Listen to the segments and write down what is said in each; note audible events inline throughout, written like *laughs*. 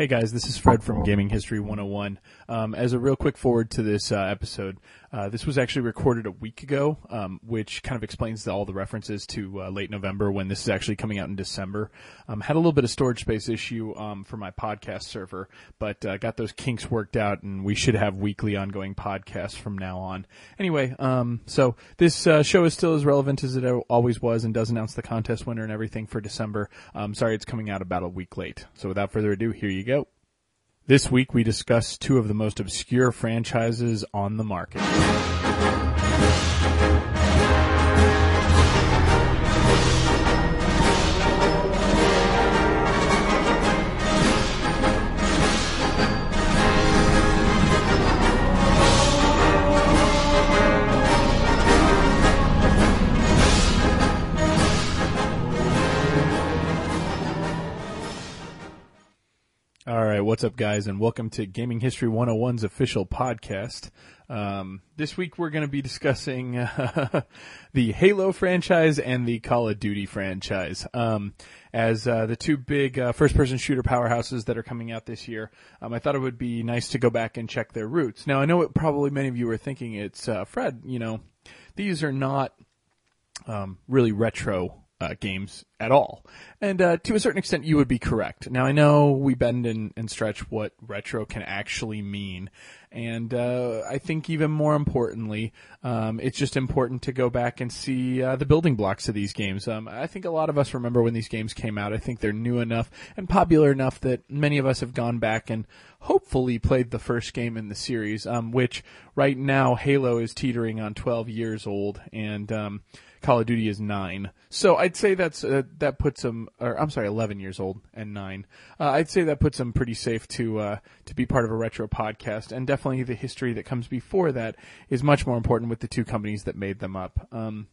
Hey guys, this is Fred from Gaming History 101. Um, as a real quick forward to this uh, episode, uh, this was actually recorded a week ago, um, which kind of explains all the references to uh, late November when this is actually coming out in December. Um, had a little bit of storage space issue um, for my podcast server, but uh, got those kinks worked out, and we should have weekly ongoing podcasts from now on. Anyway, um, so this uh, show is still as relevant as it always was, and does announce the contest winner and everything for December. Um, sorry, it's coming out about a week late. So without further ado, here you go. This week we discuss two of the most obscure franchises on the market. Right, what's up, guys, and welcome to Gaming History 101's official podcast. Um, this week we're going to be discussing uh, *laughs* the Halo franchise and the Call of Duty franchise um, as uh, the two big uh, first-person shooter powerhouses that are coming out this year. Um, I thought it would be nice to go back and check their roots. Now, I know it, probably many of you are thinking it's uh, Fred. You know, these are not um, really retro uh, games at all. And uh, to a certain extent, you would be correct. Now, I know we bend and, and stretch what retro can actually mean. And uh, I think even more importantly, um, it's just important to go back and see uh, the building blocks of these games. Um, I think a lot of us remember when these games came out. I think they're new enough and popular enough that many of us have gone back and hopefully played the first game in the series, um, which right now Halo is teetering on 12 years old. And um, Call of Duty is nine. So I'd say that's uh, that puts them, or I'm sorry, 11 years old and nine. Uh, I'd say that puts them pretty safe to uh, to be part of a retro podcast, and definitely the history that comes before that is much more important with the two companies that made them up. Um,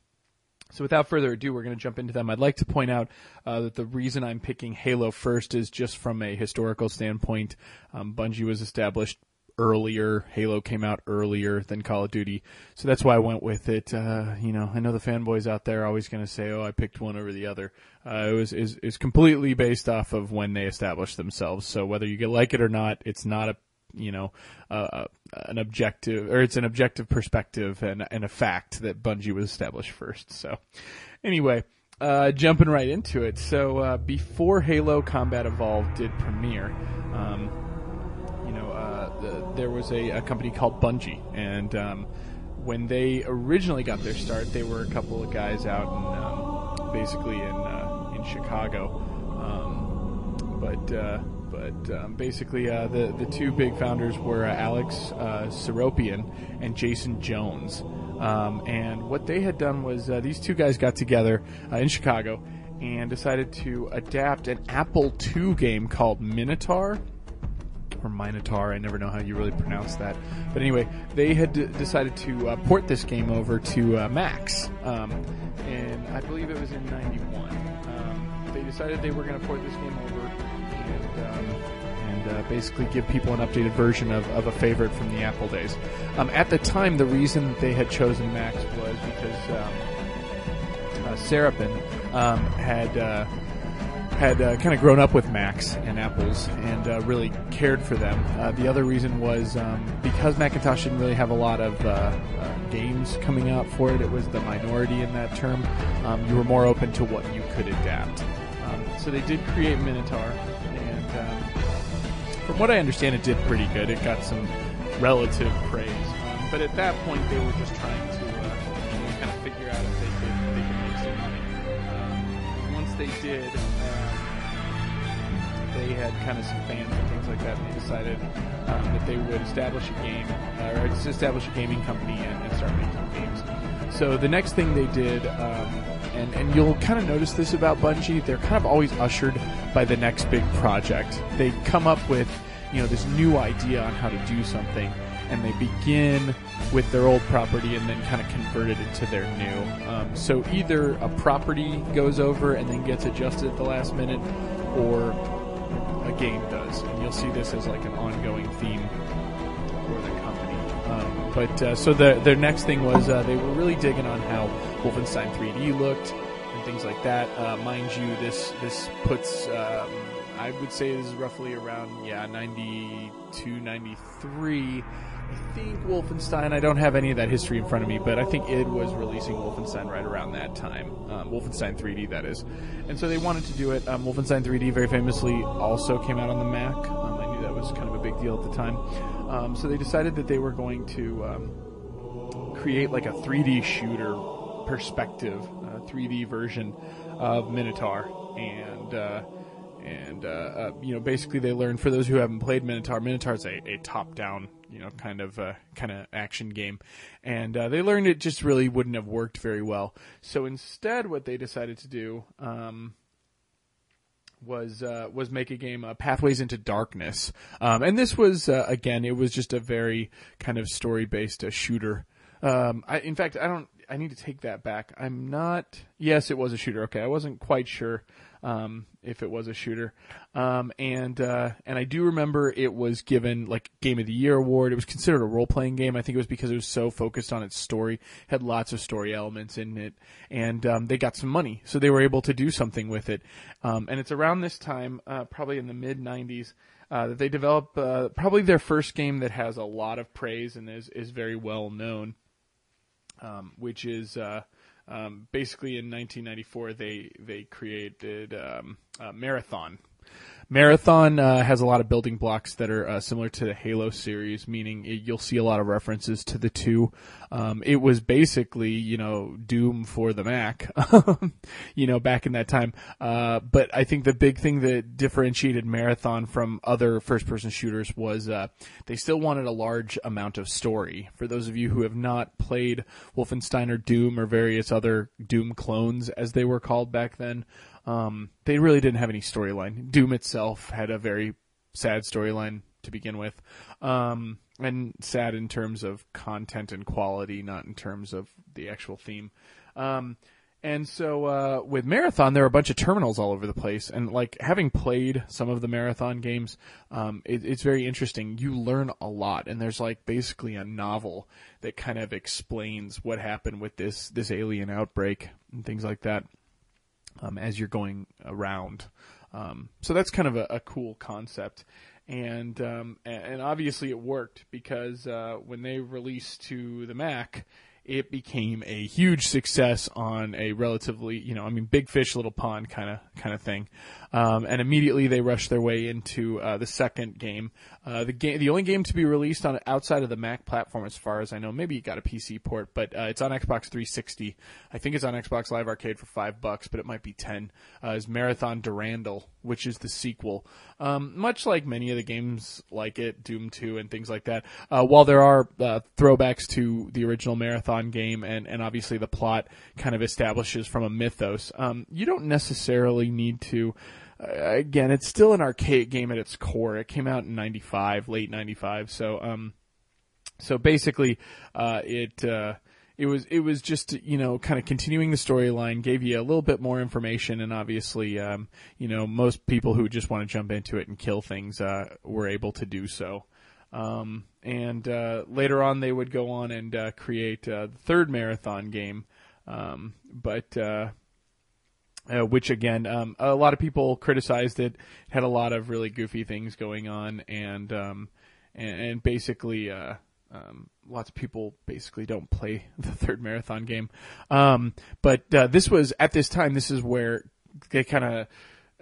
so without further ado, we're going to jump into them. I'd like to point out uh, that the reason I'm picking Halo first is just from a historical standpoint. Um, Bungie was established earlier. Halo came out earlier than Call of Duty, so that's why I went with it. Uh, you know, I know the fanboys out there are always going to say, "Oh, I picked one over the other." Uh, it was is is completely based off of when they established themselves. So whether you like it or not, it's not a you know uh, an objective or it's an objective perspective and and a fact that Bungie was established first. So anyway. Uh, jumping right into it. So uh, before Halo Combat Evolved did premiere, um, the, there was a, a, company called Bungie, and um, when they originally got their start, they were a couple of guys out in um, basically in uh, in Chicago, um, but. Uh, but um, basically, uh, the the two big founders were uh, Alex uh, Seropian and Jason Jones. Um, and what they had done was these two guys got together in Chicago and decided to adapt an Apple II game called Minotaur or Minotaur. I never know how you really pronounce that. But anyway, they had d- decided to uh, port this game over to uh, Macs, um, and I believe it was in '91. Um, they decided they were going to port this game over and. Um, uh, basically give people an updated version of, of a favorite from the Apple days. Um, at the time, the reason they had chosen Macs was because um, uh, Seropian um, had uh, had uh, kind of grown up with Macs and Apples and uh, really cared for them. Uh, the other reason was um, because Macintosh didn't really have a lot of uh, uh, games coming out for it, it was the minority in that term. Um, you were more open to what you could adapt. Um, so they did create Minotaur, and um, from what I understand, it did pretty good. It got some relative praise. Um, but at that point, they were just trying to uh, kind of figure out if they could, they could make some money. Um, once they did, they had kind of some fans and things like that, and they decided um, that they would establish a game, or establish a gaming company and, and, start making games. So the next thing they did, um, and, and you'll kind of notice this about Bungie, they're kind of always ushered by the next big project. They come up with, you know, this new idea on how to do something, and they begin with their old property and then kind of convert it into their new. Um, so either a property goes over and then gets adjusted at the last minute, or game does, and you'll see this as like an ongoing theme for the company. Um, but uh, so the their next thing was uh, they were really digging on how Wolfenstein 3D looked and things like that. Uh, mind you, this this puts um, I would say is roughly around yeah 92, 93. I think Wolfenstein. I don't have any of that history in front of me, but I think id was releasing Wolfenstein right around that time. Um, Wolfenstein 3D, that is. And so they wanted to do it. Um, Wolfenstein 3D very famously also came out on the Mac. Um, I knew that was kind of a big deal at the time. Um, so they decided that they were going to um, create like a 3D shooter perspective, uh, 3D version of Minotaur, and uh, and uh, uh, you know basically they learned for those who haven't played Minotaur, Minotaur is a, a top-down you know kind of uh, kind of action game, and uh, they learned it just really wouldn't have worked very well. So instead, what they decided to do. Um, was uh, was make a game uh, Pathways into Darkness, um, and this was uh, again it was just a very kind of story based uh, shooter. Um, I, in fact, I don't. I need to take that back. I'm not. Yes, it was a shooter. Okay, I wasn't quite sure um, if it was a shooter. Um, and uh, and I do remember it was given like Game of the Year award. It was considered a role playing game. I think it was because it was so focused on its story, had lots of story elements in it, and um, they got some money, so they were able to do something with it. Um, and it's around this time, uh, probably in the mid '90s. Uh, that they develop uh, probably their first game that has a lot of praise and is is very well known, um, which is uh, um, basically in 1994 they they created um, Marathon. Marathon uh, has a lot of building blocks that are uh, similar to the Halo series, meaning it, you'll see a lot of references to the two. Um, it was basically, you know, Doom for the Mac, *laughs* you know, back in that time. Uh, but I think the big thing that differentiated Marathon from other first-person shooters was uh, they still wanted a large amount of story. For those of you who have not played Wolfenstein or Doom or various other Doom clones, as they were called back then, um, they really didn't have any storyline. Doom itself had a very sad storyline to begin with, um, and sad in terms of content and quality, not in terms of the actual theme. Um, and so uh, with Marathon, there are a bunch of terminals all over the place, and like having played some of the Marathon games, um, it, it's very interesting. You learn a lot, and there's like basically a novel that kind of explains what happened with this this alien outbreak and things like that um, as you're going around. Um, so that's kind of a, a cool concept, and um, and obviously it worked because uh, when they released to the Mac, it became a huge success on a relatively, you know, I mean, big fish, little pond kind of kind of thing. Um, and immediately they rushed their way into uh, the second game. Uh, the game, the only game to be released on outside of the Mac platform, as far as I know. Maybe you got a PC port, but uh, it's on Xbox 360. I think it's on Xbox Live Arcade for five bucks, but it might be ten. Uh, is Marathon Durandal, which is the sequel. Um, much like many of the games like it, Doom 2 and things like that. Uh, while there are uh, throwbacks to the original Marathon game, and and obviously the plot kind of establishes from a mythos, um, you don't necessarily need to again, it's still an arcade game at its core. It came out in '95, late '95. So, um, so basically, uh, it uh, it was it was just you know kind of continuing the storyline, gave you a little bit more information, and obviously, um, you know, most people who just want to jump into it and kill things uh, were able to do so. Um, and uh, later on, they would go on and uh, create uh, the third marathon game. Um, but uh, which again, um, a lot of people criticized it. Had a lot of really goofy things going on, and um, and, and, basically, uh, um, lots of people basically don't play *laughs* the third marathon game. Um, but uh, this was at this time. This is where they kind of,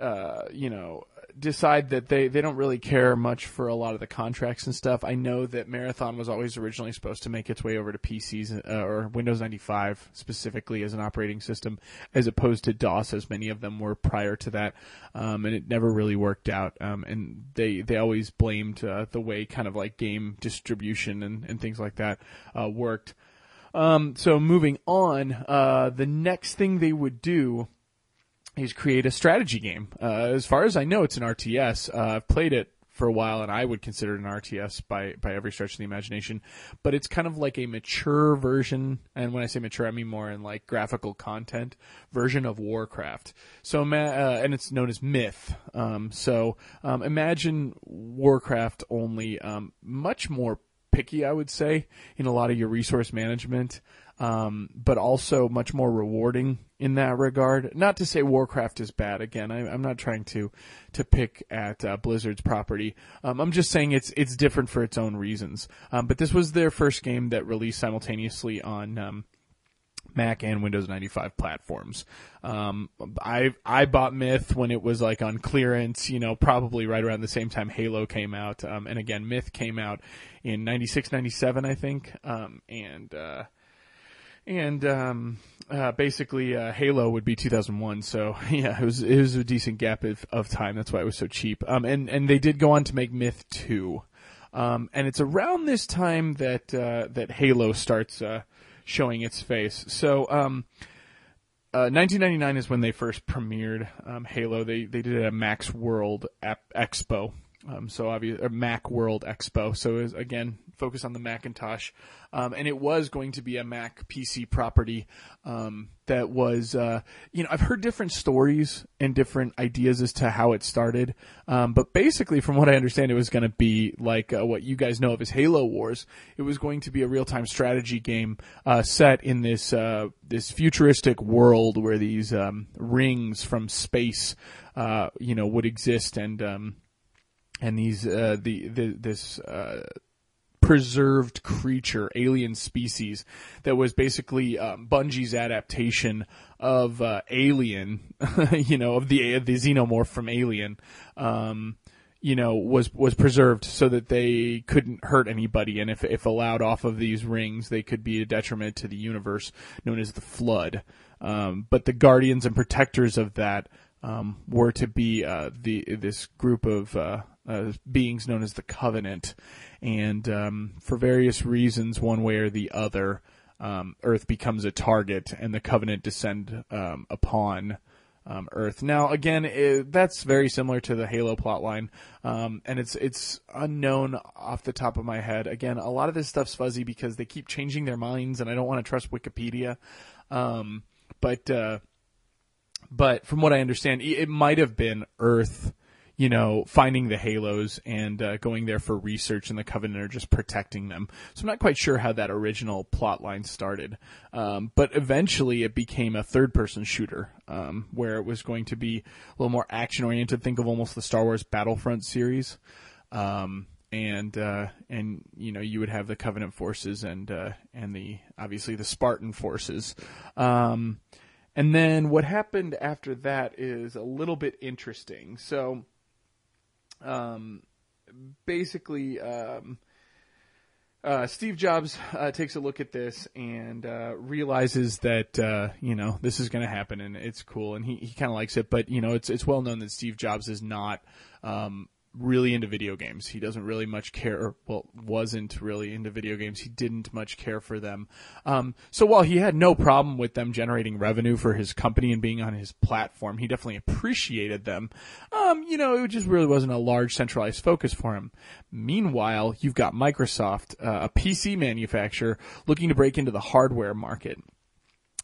uh, you know, decide that they, they don't really care much for a lot of the contracts and stuff. I know that Marathon was always originally supposed to make its way over to PCs uh, or Windows 95 specifically as an operating system, as opposed to DOS, as many of them were prior to that. Um, and it never really worked out. Um, and they they always blamed uh, the way kind of like game distribution and, and things like that uh, worked. Um, so moving on, uh, the next thing they would do is create a strategy game. Uh, as far as I know, it's an RTS. Uh, I've played it for a while, and I would consider it an RTS by by every stretch of the imagination. But it's kind of like a mature version, and when I say mature, I mean more in like graphical content version of Warcraft. So, uh, and it's known as Myth. Um, so, um, imagine Warcraft only um, much more picky, I would say, in a lot of your resource management, um, but also much more rewarding in that regard. Not to say Warcraft is bad. Again, I, am not trying to to pick at uh, Blizzard's property. Um, I'm just saying it's it's different for its own reasons. Um, but this was their first game that released simultaneously on um, Mac and Windows 95 platforms. Um, I I bought Myth when it was like on clearance, you know, probably right around the same time Halo came out. Um, and again, Myth came out in 96, 97, I think. Um, and, uh, and um, uh, basically uh, Halo would be 2001. So *laughs* yeah, it was it was a decent gap of, of time. That's why it was so cheap. Um, and and they did go on to make Myth 2. Um, and it's around this time that uh, that Halo starts uh, showing its face. So, um, uh, 1999 is when they first premiered um, Halo. They they did it at Macworld Expo. Um, so obviously, Mac World Expo. So was, again, focus on the Macintosh. Um, and it was going to be a Mac PC property um, that was, uh, you know, I've heard different stories and different ideas as to how it started. Um, but basically, from what I understand, it was going to be like uh, what you guys know of as Halo Wars. It was going to be a real time strategy game uh, set in this uh, this futuristic world where these um, rings from space, uh, you know, would exist and um, and these uh, the, the this uh, preserved creature, alien species that was basically um, Bungie's adaptation of uh, Alien, *laughs* you know, of the the xenomorph from Alien. Um, you know, was was preserved so that they couldn't hurt anybody, and if if allowed off of these rings, they could be a detriment to the universe, known as the Flood. Um, but the guardians and protectors of that um, were to be uh, the this group of uh, uh, beings known as the Covenant, and um, for various reasons, one way or the other, um, Earth becomes a target, and the Covenant descend um, upon um, Earth. Now, again, it, that's very similar to the Halo plotline, um, and it's it's unknown off the top of my head. Again, a lot of this stuff's fuzzy because they keep changing their minds, and I don't want to trust Wikipedia. Um, but uh, but from what I understand, it might have been Earth you know, finding the halos and uh, going there for research, and the Covenant are just protecting them. So I'm not quite sure how that original plot line started, um, but eventually it became a third-person shooter um, where it was going to be a little more action-oriented. Think of almost the Star Wars Battlefront series. Um, and uh, and you know you would have the Covenant forces and uh, and the obviously the Spartan forces, um, and then what happened after that is a little bit interesting. So um, basically, um, uh, Steve Jobs uh, takes a look at this and uh, realizes that uh, you know this is going to happen and it's cool and he, he kind of likes it, but you know it's it's well known that Steve Jobs is not um, really into video games. He doesn't really much care, or, well, wasn't really into video games. He didn't much care for them. Um, so while he had no problem with them generating revenue for his company and being on his platform, he definitely appreciated them. Um, you know, it just really wasn't a large centralized focus for him. Meanwhile, you've got Microsoft, uh, a PC manufacturer, looking to break into the hardware market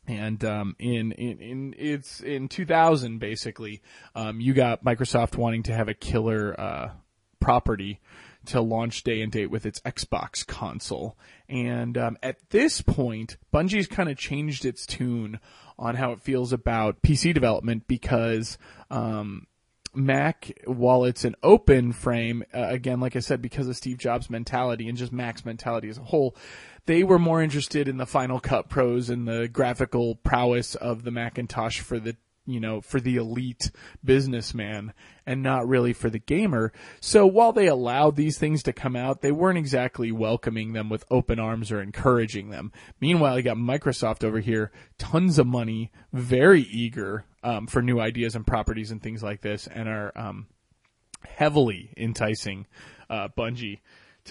and um, in, in in it's in 2000 basically um, you got Microsoft wanting to have a killer uh, property to launch day and date with its Xbox console. And um, at this point Bungie's kind of changed its tune on how it feels about PC development because um, Mac, while it's an open frame, uh, again, like I said, because of Steve Jobs' mentality and just Mac's mentality as a whole, they were more interested in the Final Cut Pros and the graphical prowess of the Macintosh for the you know, for the elite businessman and not really for the gamer. So while they allowed these things to come out, they weren't exactly welcoming them with open arms or encouraging them. Meanwhile, you got Microsoft over here, tons of money, very eager um, for new ideas and properties and things like this, and are um, heavily enticing uh, Bungie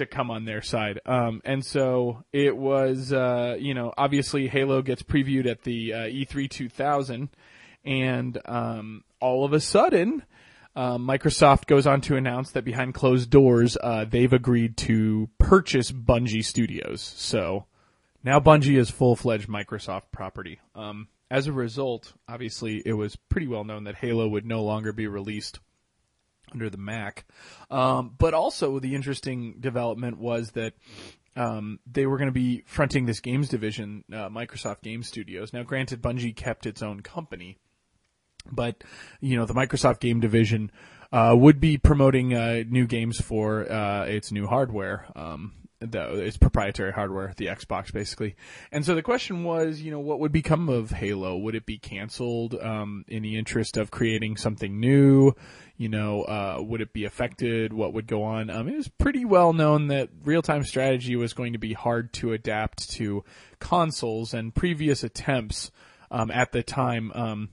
to come on their side. Um, and so it was, uh, you know, obviously Halo gets previewed at the uh, E3 2000, and um, all of a sudden, uh, Microsoft goes on to announce that behind closed doors, uh, they've agreed to purchase Bungie Studios. So now Bungie is full fledged Microsoft property. Um, as a result, obviously, it was pretty well known that Halo would no longer be released under the Mac. Um, but also the interesting development was that um, they were going to be fronting this games division, uh, Microsoft Game Studios. Now, granted, Bungie kept its own company, but you know the Microsoft Game Division uh, would be promoting uh, new games for uh, its new hardware. Um, the, its proprietary hardware, the Xbox, basically. And so the question was, you know, what would become of Halo? Would it be canceled um, in the interest of creating something new? You know, uh, would it be affected? What would go on? Um, it was pretty well known that real-time strategy was going to be hard to adapt to consoles, and previous attempts um, at the time um,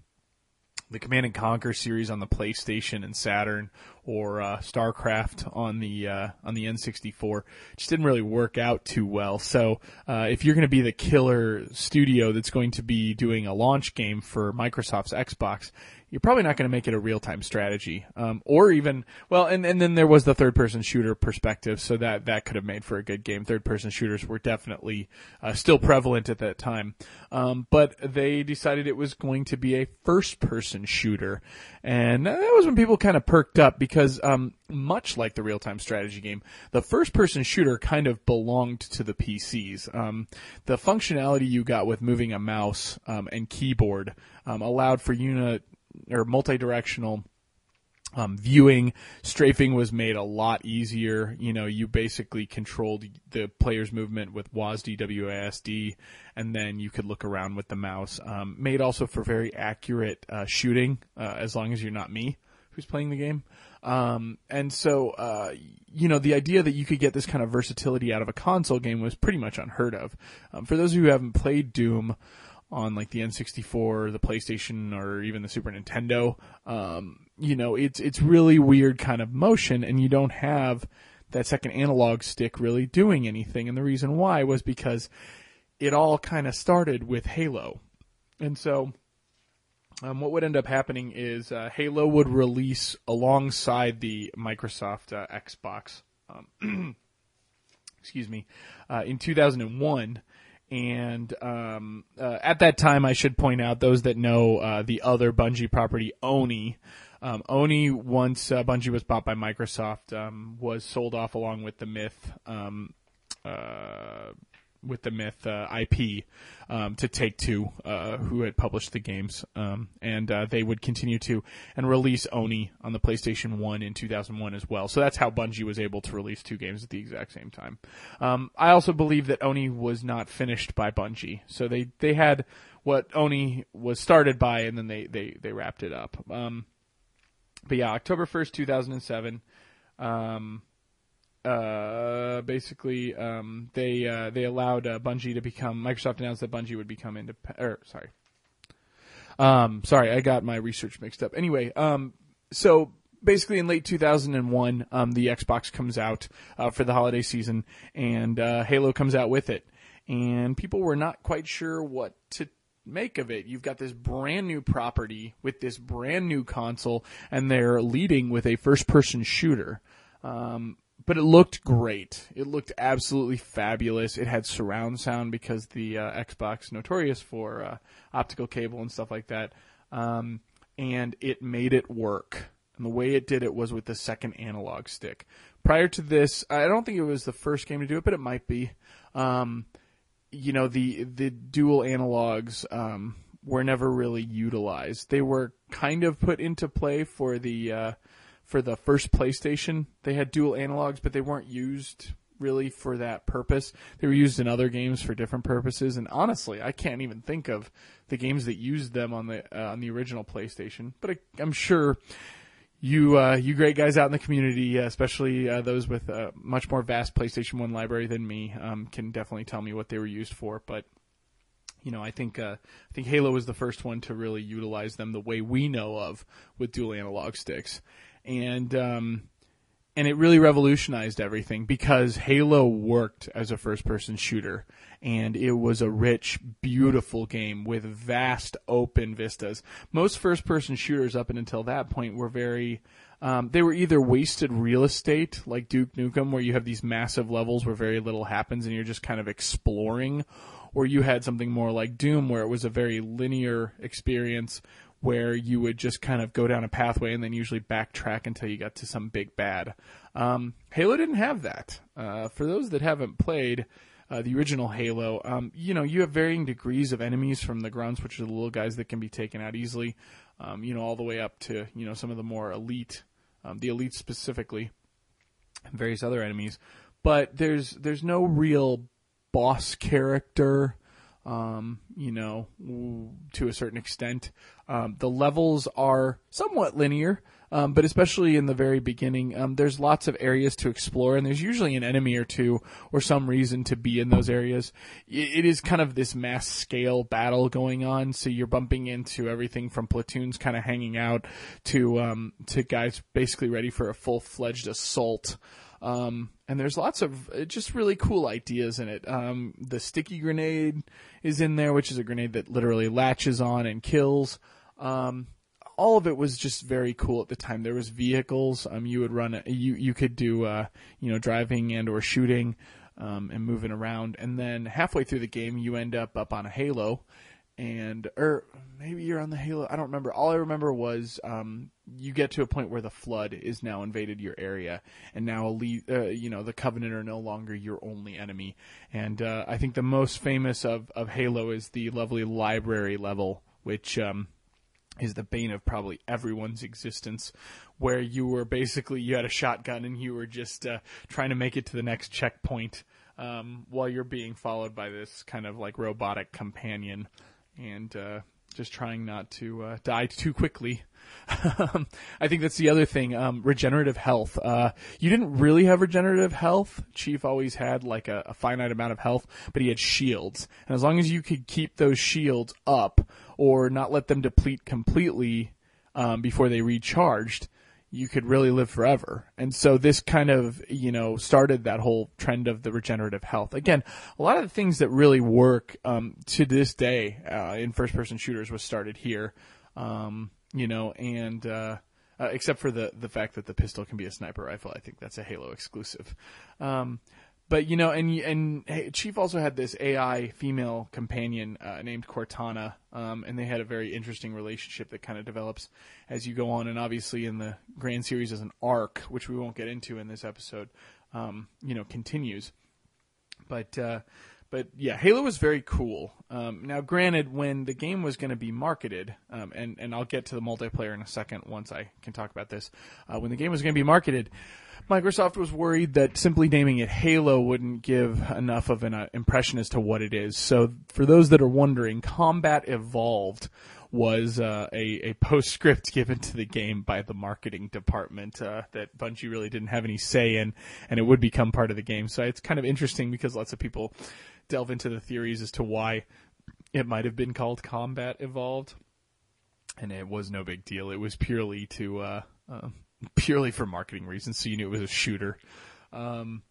the Command and Conquer series on the PlayStation and Saturn, or uh, StarCraft on the uh, on the N64, just didn't really work out too well. So uh, if you're going to be the killer studio that's going to be doing a launch game for Microsoft's Xbox, you're probably not going to make it a real time strategy, um, or even well, and and then there was the third person shooter perspective, so that that could have made for a good game. Third person shooters were definitely uh, still prevalent at that time, um, but they decided it was going to be a first person shooter, and that was when people kind of perked up because um, much like the real time strategy game, the first person shooter kind of belonged to the PCs. Um, the functionality you got with moving a mouse um, and keyboard um, allowed for you to or multi-directional um, viewing strafing was made a lot easier. You know, you basically controlled the player's movement with WASD, WASD, and then you could look around with the mouse. Um, made also for very accurate uh, shooting, uh, as long as you're not me who's playing the game. Um, and so, uh, you know, the idea that you could get this kind of versatility out of a console game was pretty much unheard of. Um, for those of you who haven't played Doom, on like the N64, the PlayStation, or even the Super Nintendo. Um, you know, it's it's really weird kind of motion, and you don't have that second analog stick really doing anything. And the reason why was because it all kind of started with Halo, and so. Um, what would end up happening is uh, Halo would release alongside the Microsoft uh, Xbox, um, *clears throat* excuse me, uh, in 2001, and um, uh, at that time, I should point out those that know uh, the other Bungie property, Oni. Um, Oni, once uh, Bungie was bought by Microsoft, um, was sold off along with the Myth um, uh, with the Myth uh, IP um, to Take Two, uh, who had published the games, um, and uh, they would continue to and release Oni on the PlayStation One in 2001 as well. So that's how Bungie was able to release two games at the exact same time. Um, I also believe that Oni was not finished by Bungie, so they they had what Oni was started by, and then they they they wrapped it up. Um, but yeah, October 1st, 2007. Um, uh, basically um, they uh, they allowed uh, Bungie to become Microsoft announced that Bungie would become independent. Or sorry, um, sorry, I got my research mixed up. Anyway, um, so basically in late 2001, um, the Xbox comes out uh, for the holiday season, and uh, Halo comes out with it, and people were not quite sure what to make of it. You've got this brand new property with this brand new console, and they're leading with a first person shooter. Um, but it looked great. It looked absolutely fabulous. It had surround sound because the uh, Xbox notorious for uh, optical cable and stuff like that, um, and it made it work. And the way it did it was with the second analog stick. Prior to this, I don't think it was the first game to do it, but it might be. Um, you know, the the dual analogs um, were never really utilized. They were kind of put into play for the uh, for the first PlayStation, they had dual analogs, but they weren't used really for that purpose. They were used in other games for different purposes, and honestly, I can't even think of the games that used them on the uh, on the original PlayStation. But I, am sure you uh, you great guys out in the community, uh, especially uh, those with a much more vast PlayStation One library than me, um, can definitely tell me what they were used for. But you know, I think uh, I think Halo was the first one to really utilize them the way we know of with dual analog sticks and um, and it really revolutionized everything because Halo worked as a first-person shooter, and it was a rich, beautiful game with vast open vistas. Most first-person shooters up until that point were very um, they were either wasted real estate, like Duke Nukem, where you have these massive levels where very little happens and you're just kind of exploring, or you had something more like Doom, where it was a very linear experience where you would just kind of go down a pathway and then usually backtrack until you got to some big bad. Um, Halo didn't have that. Uh, for those that haven't played uh, the original Halo, um, you know, you have varying degrees of enemies from the grunts, which are the little guys that can be taken out easily, um, you know, all the way up to, you know, some of the more elite, um, the elite specifically, various other enemies. But there's, there's no real boss character um, you know, to a certain extent. Um, the levels are somewhat linear, um, but especially in the very beginning, um, there's lots of areas to explore, and there's usually an enemy or two or some reason to be in those areas. it is kind of this mass scale battle going on, so you're bumping into everything from platoons kind of hanging out to um, to guys basically ready for a full fledged assault. Um, and there's lots of uh, just really cool ideas in it. Um, the sticky grenade is in there, which is a grenade that literally latches on and kills. Um, all of it was just very cool at the time. There was vehicles. Um, you would run. You you could do uh, you know driving and or shooting, um, and moving around. And then halfway through the game, you end up up on a halo, and or maybe you're on the Halo. I don't remember. All I remember was um, you get to a point where the flood is now invaded your area, and now elite, uh, you know the Covenant are no longer your only enemy. And uh, I think the most famous of of Halo is the lovely library level, which. Um, is the bane of probably everyone's existence, where you were basically you had a shotgun and you were just uh, trying to make it to the next checkpoint um, while you're being followed by this kind of like robotic companion. And uh, just trying not to uh, die too quickly. I think that's the other thing. Um, regenerative health. Uh, you didn't really have regenerative health. Chief always had like a, a, finite amount of health, but he had shields, and as long as you could keep those shields up or not let them deplete completely um, before they recharged, you could really live forever. And so this kind of, you know, started that whole trend of the regenerative health. Again, a lot of the things that really work um, to this day uh, in first person shooters was started here. Um, you know, and uh, uh, except for the the fact that the pistol can be a sniper rifle, I think that's a Halo exclusive. Um, but you know, and and Chief also had this AI female companion uh, named Cortana, um, and they had a very interesting relationship that kind of develops as you go on. And obviously, in the grand series as an arc, which we won't get into in this episode, um, you know, continues. But uh, but yeah, Halo was very cool. Um, now, granted, when the game was going to be marketed, um, and and I'll get to the multiplayer in a second once I can talk about this. Uh, when the game was going to be marketed Microsoft was worried that simply naming it Halo wouldn't give enough of an uh, impression as to what it is. So, for those that are wondering, Combat Evolved was uh, a, a postscript *laughs* given to the game by the marketing department uh, that Bungie really didn't have any say in, and it would become part of the game. So it's kind of interesting because lots of people delve into the theories as to why it might have been called Combat Evolved, and it was no big deal. It was purely to uh, uh purely for marketing reasons, so you knew it was a shooter. Um,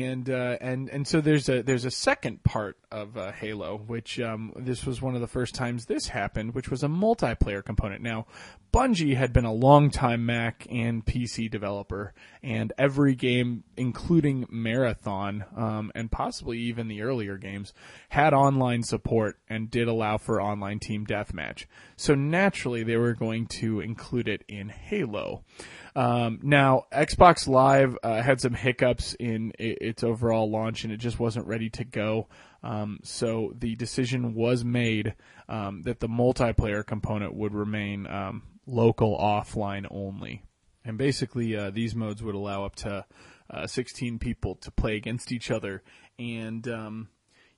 and uh, and and so there's a there's a second part of uh, Halo, which um, this was one of the first times this happened, which was a multiplayer component. Now, Bungie had been a long time Mac and PC developer, and every game, including Marathon um, and possibly even the earlier games, had online support and did allow for online team deathmatch. So naturally, they were going to include it in Halo. Um, now, Xbox Live uh, had some hiccups in its overall launch, and it just wasn't ready to go. Um, so the decision was made um, that the multiplayer component would remain um, local offline only. And basically, uh, these modes would allow up to uh, 16 people to play against each other, and um,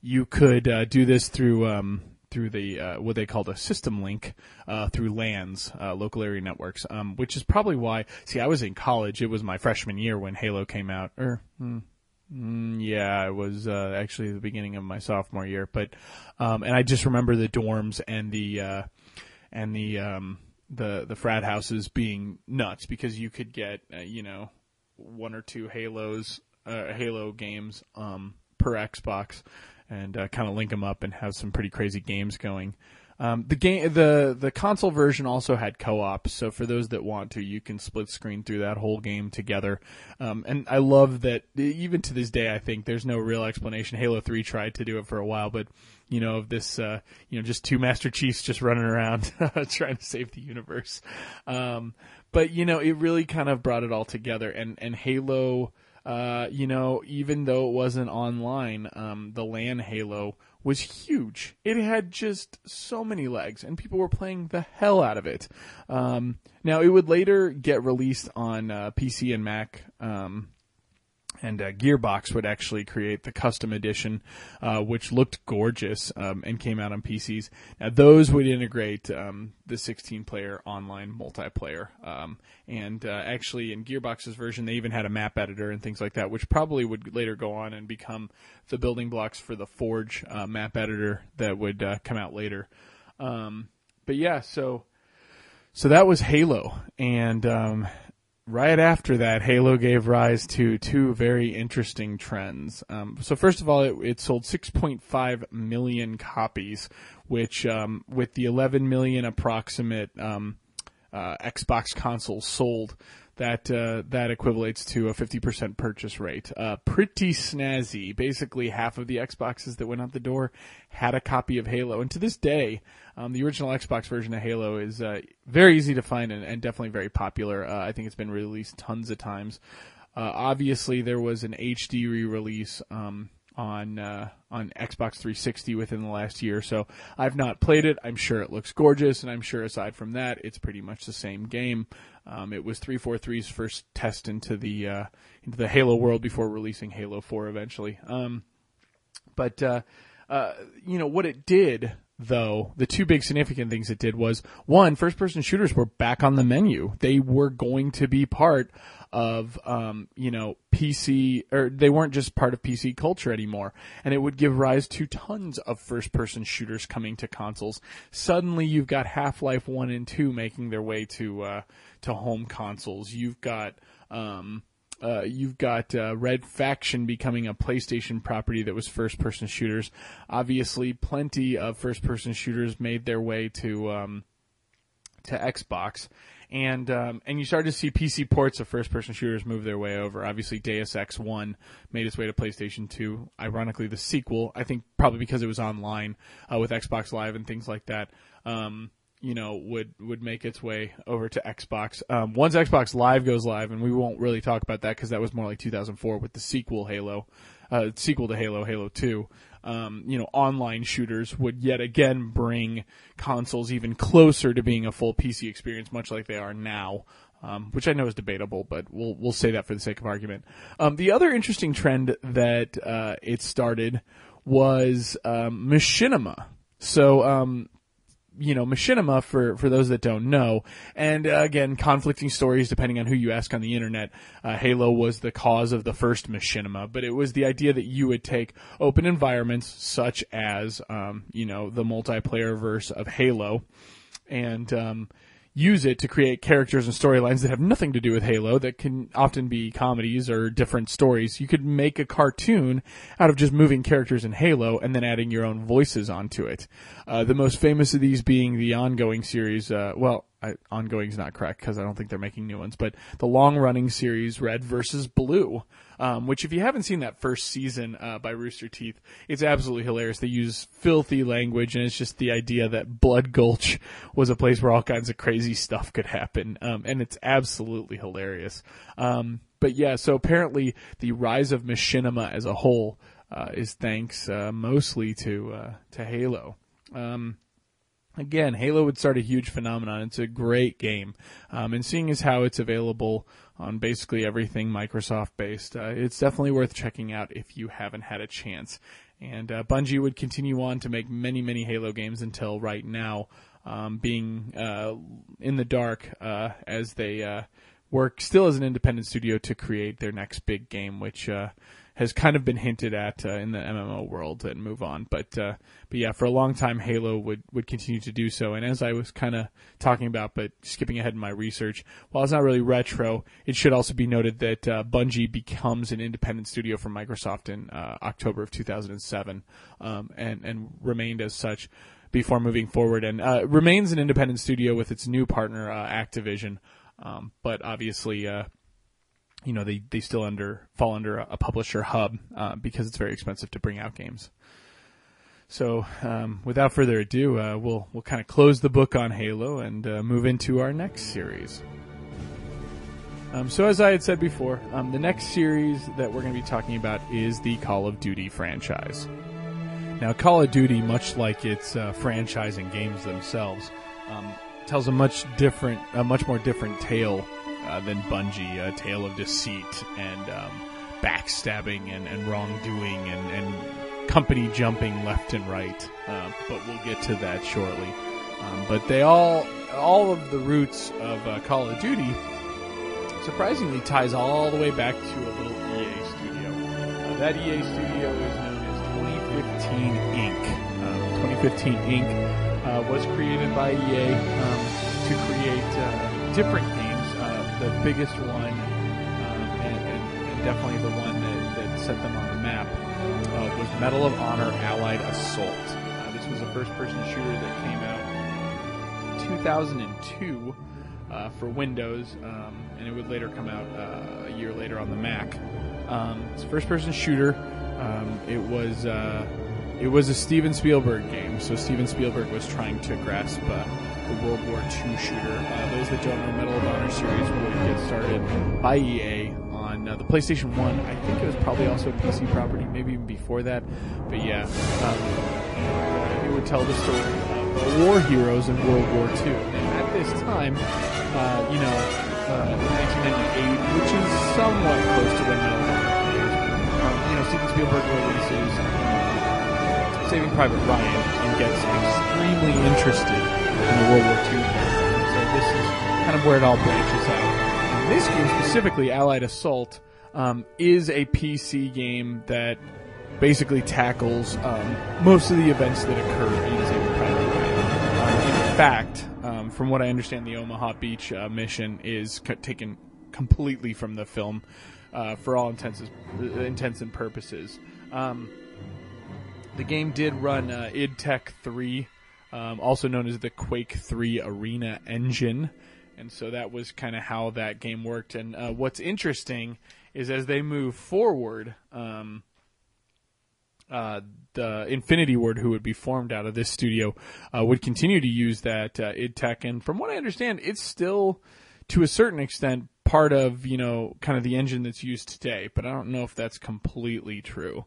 you could uh, do this through um, through the uh, what they called a system link uh, through LANs, uh, local area networks, um, which is probably why. See, I was in college; it was my freshman year when Halo came out, or mm, mm, yeah, it was uh, actually the beginning of my sophomore year. But um, and I just remember the dorms and the uh, and the um, the the frat houses being nuts because you could get you know one or two Halos Halo games um, per Xbox and uh, kind of link them up and have some pretty crazy games going. Um, the game, the the console version also had co-op, so for those that want to, you can split screen through that whole game together. Um, and I love that even to this day, I think there's no real explanation. Halo Three tried to do it for a while, but you know, of this, uh, you know, just two Master Chiefs just running around *laughs* trying to save the universe. Um, but you know, it really kind of brought it all together, and and Halo. Uh, you know, even though it wasn't online, um, the LAN Halo was huge. It had just so many legs, and people were playing the hell out of it. Um, now, it would later get released on uh, PC and Mac. Um, and uh, Gearbox would actually create the custom edition, uh, which looked gorgeous um, and came out on PCs. Now those would integrate um, the 16-player online multiplayer, um, and uh, actually in Gearbox's version, they even had a map editor and things like that, which probably would later go on and become the building blocks for the Forge uh, map editor that would uh, come out later. Um, but yeah, so so that was Halo, and um, right after that, Halo gave rise to two very interesting trends. Um, so first of all, it, it sold 6.5 million copies, which um, with the 11 million approximate um, uh, Xbox consoles sold, that uh, that equates to a 50% purchase rate. Uh, pretty snazzy. Basically, half of the Xboxes that went out the door had a copy of Halo, and to this day, um, the original Xbox version of Halo is uh, very easy to find and, and definitely very popular. Uh, I think it's been released tons of times. Uh, obviously, there was an HD re-release. Um, on uh, on Xbox 360 within the last year. So I've not played it. I'm sure it looks gorgeous, and I'm sure aside from that, it's pretty much the same game. Um, it was 343's first test into the uh, into the Halo world before releasing Halo 4 eventually. Um, but uh, uh, you know what it did though, the two big significant things it did was one, first person shooters were back on the menu. They were going to be part of, um, you know, PC, or they weren't just part of PC culture anymore. And it would give rise to tons of first person shooters coming to consoles. Suddenly you've got Half-Life 1 and 2 making their way to, uh, to home consoles. You've got, um, uh, you've got uh, Red Faction becoming a PlayStation property that was first person shooters. Obviously, plenty of first person shooters made their way to um, to Xbox, and um, and you started to see PC ports of first person shooters move their way over. Obviously, Deus Ex One made its way to PlayStation Two. Ironically, the sequel, I think, probably because it was online uh, with Xbox Live and things like that. Um, you know, would would make its way over to Xbox. Um, once Xbox Live goes live, and we won't really talk about that because that was more like 2004 with the sequel Halo, uh, sequel to Halo, Halo 2 um, you know, online shooters would yet again bring consoles even closer to being a full PC experience, much like they are now. Um, which I know is debatable, but we'll we'll say that for the sake of argument. Um, the other interesting trend that uh, it started was um, machinima. So um, you know, machinima for, for those that don't know. And uh, again, conflicting stories depending on who you ask on the internet. Uh, Halo was the cause of the first machinima, but it was the idea that you would take open environments such as, um, you know, the multiplayer verse of Halo and, um, use it to create characters and storylines that have nothing to do with Halo that can often be comedies or different stories. You could make a cartoon out of just moving characters in Halo and then adding your own voices onto it. Uh, the most famous of these being the ongoing series, uh, well, I, is not correct because I don't think they're making new ones, but the long running series Red versus Blue, um, which if you haven't seen that first season uh, by Rooster Teeth, it's absolutely hilarious. They use filthy language, and it's just the idea that Blood Gulch was a place where all kinds of crazy stuff could happen, um, and it's absolutely hilarious. Um, but yeah, so apparently the rise of machinima as a whole uh, is thanks uh, mostly to uh, to Halo. Um, again, Halo would start a huge phenomenon. It's a great game, um, and seeing as how it's available on basically everything Microsoft based, uh, it's definitely worth checking out if you haven't had a chance. And uh, Bungie would continue on to make many, many Halo games until right now, um, being uh, in the dark uh, as they uh, work still as an independent studio to create their next big game, which uh, has kind of been hinted at uh, in the MMO world and move on. But uh, but yeah, for a long time, Halo would would continue to do so. And as I was kind of talking about, but skipping ahead in my research, while it's not really retro, it should also be noted that uh, Bungie becomes an independent studio from Microsoft in uh, October of 2007, um, and and remained as such before moving forward, and uh, remains an independent studio with its new partner uh, Activision. Um, but obviously, uh, you know they they still under fall under a, a publisher hub uh, because it's very expensive to bring out games. So, um, without further ado, uh, we'll we'll kind of close the book on Halo and uh, move into our next series. Um, so, as I had said before, um, the next series that we're going to be talking about is the Call of Duty franchise. Now, Call of Duty, much like its uh, franchise and games themselves, um, tells a much different, a much more different tale uh, than Bungie, a tale of deceit and um, backstabbing and, and wrongdoing and, and company jumping left and right, uh, but we'll get to that shortly. Um, but they all, all of the roots of uh, Call of Duty, surprisingly ties all the way back to a little EA studio. Uh, that EA studio is known as 2015 Inc. 2015 Inc. Uh, was created by EA um, to create different games. The biggest one, um, and, and, and definitely the one that, that set them on the map, uh, was Medal of Honor Allied Assault. Uh, this was a first-person shooter that came out in 2002 uh, for Windows, um, and it would later come out uh, a year later on the Mac. Um, it's a first-person shooter. Um, it was uh, it was a Steven Spielberg game, so Steven Spielberg was trying to grasp uh, the World War II shooter. those that don't know, Medal of Honor series would get started by EA on uh, the PlayStation 1. I think it was probably also a PC property, maybe even before that. But yeah, um, it would tell the story of war heroes in World War II. And at this time, uh, you know, uh, 1998, which is somewhat close to when Medal of Honor um, you know, Steven Spielberg releases um, Saving Private Ryan and gets extremely interested in the World War II. So this is kind of where it all branches out this game specifically, Allied Assault, um, is a PC game that basically tackles um, most of the events that occur in Saving Private. Um, in fact, um, from what I understand, the Omaha Beach uh, mission is c- taken completely from the film uh, for all intents, intents and purposes. Um, the game did run uh, id Tech 3, um, also known as the Quake 3 Arena engine and so that was kind of how that game worked. And uh, what's interesting is as they move forward, um, uh, the Infinity Ward, who would be formed out of this studio, uh, would continue to use that uh, id Tech. And from what I understand, it's still, to a certain extent, part of you know kind of the engine that's used today. But I don't know if that's completely true.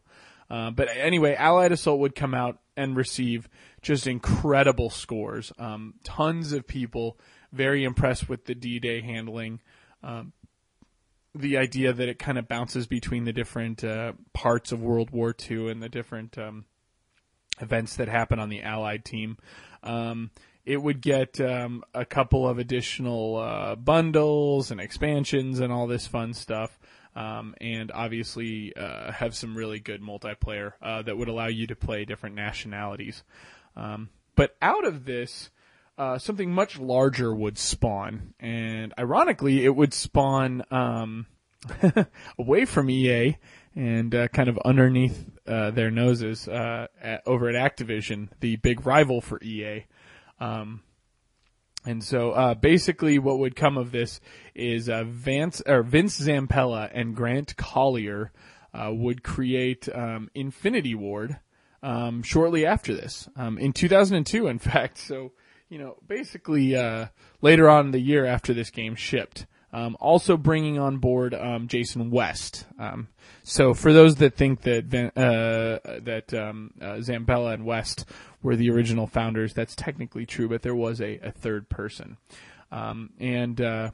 Uh, but anyway, Allied Assault would come out and receive just incredible scores. Um, tons of people very impressed with the D-Day handling. Um, the idea that it kind of bounces between the different uh, parts of World War II and the different um, events that happen on the Allied team. Um, it would get um, a couple of additional uh, bundles and expansions and all this fun stuff. Um, and obviously uh, have some really good multiplayer uh, that would allow you to play different nationalities. Um, but out of this, uh, something much larger would spawn, and ironically, it would spawn um, *laughs* away from EA and uh, kind of underneath uh, their noses uh, at, over at Activision, the big rival for EA. Um, and so, uh, basically, what would come of this is uh, Vance or Vince Zampella and Grant Collier would create um, Infinity Ward um, shortly after this, um, in 2002, in *laughs* fact. So you know, basically uh, later on in the year after this game shipped. Um, also bringing on board um, Jason West. Um, so for those that think that uh, that um, uh, Zampella and West were the original founders, that's technically true, but there was a, a third person. Um, and uh,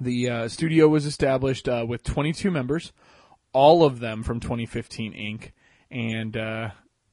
the uh, studio was established uh, with 22 members, all of them from 2015 Inc. And uh,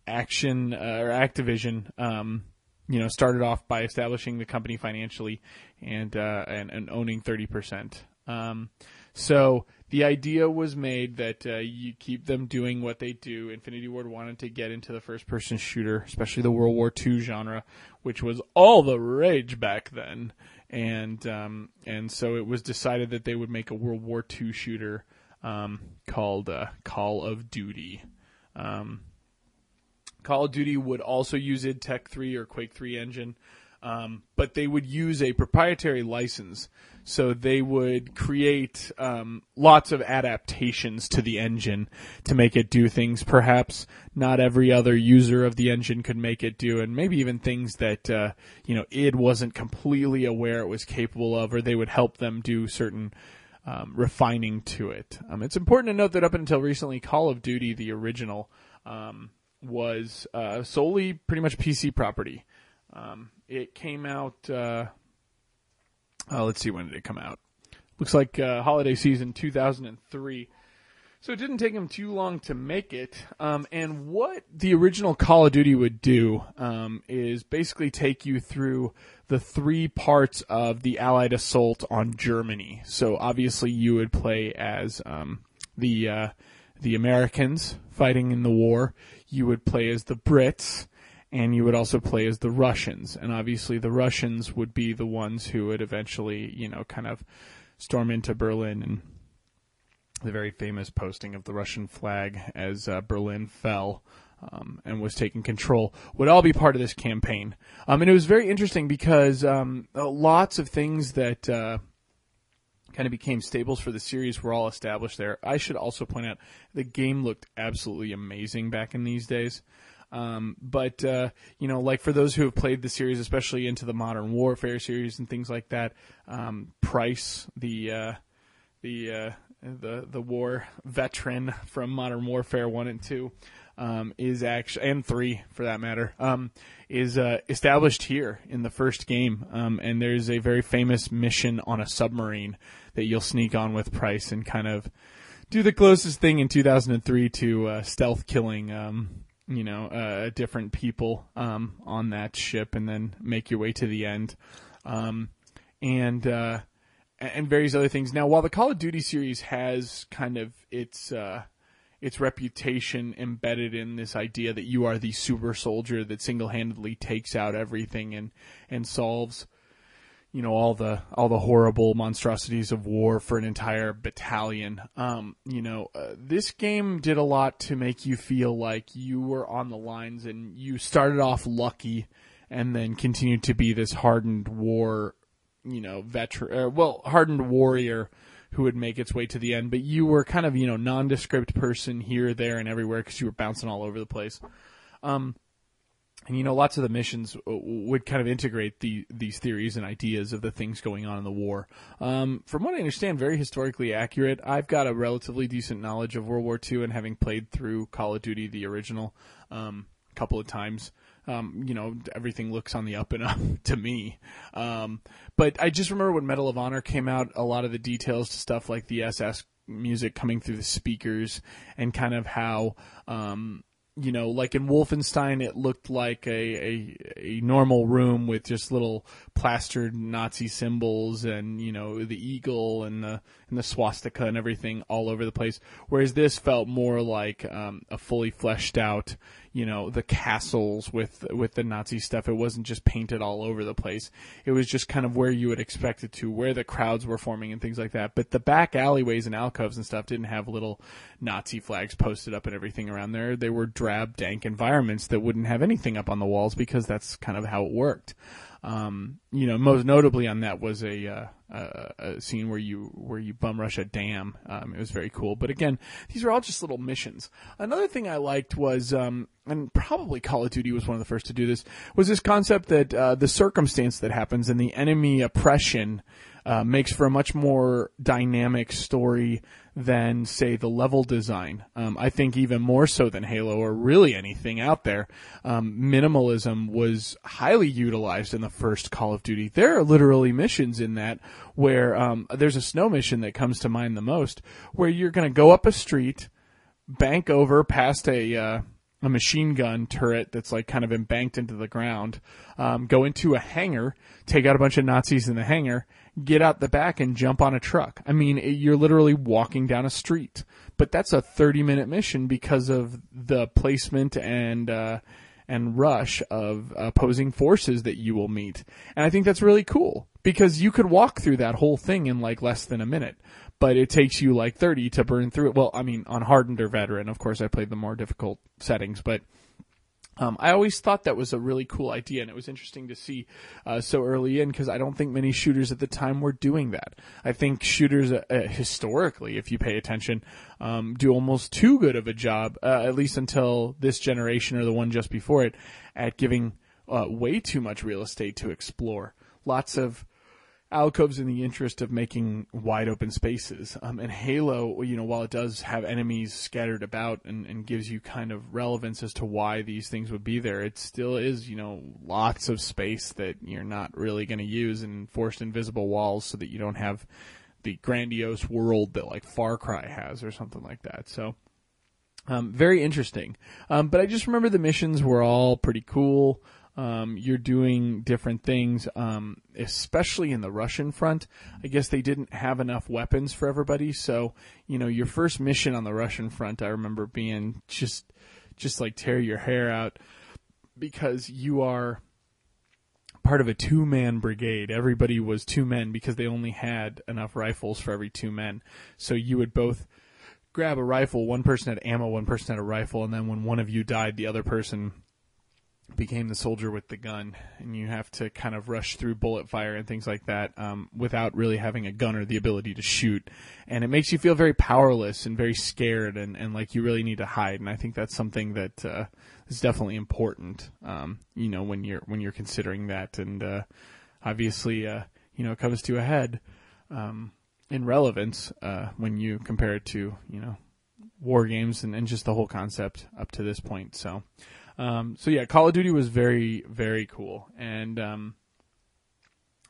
Action or Activision um, you know, started off by establishing the company financially and uh, and, and owning thirty percent. Um, so the idea was made that uh, you keep them doing what they do. Infinity Ward wanted to get into the first-person shooter, especially the World War II genre, which was all the rage back then. And um, and so it was decided that they would make a World War II shooter um, called uh, Call of Duty. Um, Call of Duty would also use id Tech 3 or Quake 3 engine, um, but they would use a proprietary license. So they would create um, lots of adaptations to the engine to make it do things perhaps not every other user of the engine could make it do, and maybe even things that uh, you know id wasn't completely aware it was capable of, or they would help them do certain um, refining to it. Um, it's important to note that up until recently, Call of Duty, the original, um, was uh, solely pretty much PC property. Um, it came out. Uh, uh, let's see when did it come out. Looks like uh, holiday season 2003. So it didn't take them too long to make it. Um, and what the original Call of Duty would do um, is basically take you through the three parts of the Allied assault on Germany. So obviously you would play as um, the uh, the Americans fighting in the war. You would play as the Brits, and you would also play as the Russians. And obviously the Russians would be the ones who would eventually, you know, kind of storm into Berlin and the very famous posting of the Russian flag as uh, Berlin fell um, and was taking control would all be part of this campaign. Um, and it was very interesting because um, lots of things that uh, kind of became staples for the series were all established there. I should also point out the game looked absolutely amazing back in these days. Um, but uh, you know, like for those who have played the series, especially into the Modern Warfare series and things like that, um, Price, the uh, the uh, the the war veteran from Modern Warfare one and two, um, is actually and three for that matter um, is uh, established here in the first game. Um, and there's a very famous mission on a submarine that you'll sneak on with Price and kind of do the closest thing in 2003 to uh, stealth killing. Um, you know, uh, different people um, on that ship, and then make your way to the end, um, and uh, and various other things. Now, while the Call of Duty series has kind of its uh, its reputation embedded in this idea that you are the super soldier that single-handedly takes out everything and and solves you know all the all the horrible monstrosities of war for an entire battalion um you know uh, this game did a lot to make you feel like you were on the lines and you started off lucky and then continued to be this hardened war you know veteran uh, well hardened warrior who would make its way to the end, but you were kind of, you know, nondescript person here, there, and everywhere because you were bouncing all over the place. Um, and you know, lots of the missions would kind of integrate the, these theories and ideas of the things going on in the war. Um, from what I understand, very historically accurate. I've got a relatively decent knowledge of World War II and having played through Call of Duty, the original, um, a couple of times um, you know, everything looks on the up and *laughs* up to me. Um, but I just remember when Medal of Honor came out, a lot of the details to stuff like the SS music coming through the speakers and kind of how, um, you know, like in Wolfenstein, it looked like a, a, a normal room with just little plastered Nazi symbols and, you know, the eagle and the, and the swastika and everything all over the place. Whereas this felt more like, um, a fully fleshed out, you know the castles with with the Nazi stuff. It wasn't just painted all over the place. It was just kind of where you would expect it to, where the crowds were forming and things like that. But the back alleyways and alcoves and stuff didn't have little Nazi flags posted up and everything around there. They were drab, dank environments that wouldn't have anything up on the walls because that's kind of how it worked. Um, you know, most notably on that was a, uh, a, a, scene where you where you bum rush a dam. Um, it was very cool. But again, these are all just little missions. Another thing I liked was, um, and probably Call of Duty was one of the first to do this, was this concept that uh, the circumstance that happens and the enemy oppression uh, makes for a much more dynamic story than, say, the level design. Um, I think even more so than Halo or really anything out there. Um, minimalism was highly utilized in the first Call of Duty. There are literally missions in that where um, there's a snow mission that comes to mind the most, where you're going to go up a street, bank over past a. Uh, a machine gun turret that's like kind of embanked into the ground, um, go into a hangar, take out a bunch of Nazis in the hangar, get out the back and jump on a truck. I mean, you're literally walking down a street. But that's a 30 minute mission because of the placement and, uh, and rush of opposing forces that you will meet. And I think that's really cool because you could walk through that whole thing in like less than a minute, but it takes you like 30 to burn through it. Well, I mean, on hardened or veteran, of course, I played the more difficult settings, but Um, I always thought that was a really cool idea, and it was interesting to see uh, so early in because I don't think many shooters at the time were doing that. I think shooters uh, uh, historically, if you pay attention, um, do almost too good of a job, uh, at least until this generation or the one just before it, at giving uh, way too much real estate to explore. Lots of alcoves in the interest of making wide open spaces. Um, and Halo, you know, while it does have enemies scattered about and, and gives you kind of relevance as to why these things would be there, it still is, you know, lots of space that you're not really going to use and forced invisible walls so that you don't have the grandiose world that like Far Cry has or something like that. So, um, very interesting. Um, but I just remember the missions were all pretty cool. Um, you're doing different things, um, especially in the Russian front. I guess they didn't have enough weapons for everybody, so you know your first mission on the Russian front, I remember being just, just like tear your hair out because you are part of a two man brigade. Everybody was two men because they only had enough rifles for every two men. So you would both grab a rifle, one person had ammo, one person had a rifle, and then when one of you died, the other person became the soldier with the gun, and you have to kind of rush through bullet fire and things like that um, without really having a gun or the ability to shoot. And it makes you feel very powerless and very scared, and, and like you really need to hide. And I think that's something that uh, is definitely important. Um, you know, when you're when you're considering that, and uh, obviously, uh, you know, it comes to a head um, in relevance uh, when you compare it to you know war games and, and just the whole concept up to this point. So. Um, so yeah, Call of Duty was very, very cool, and um,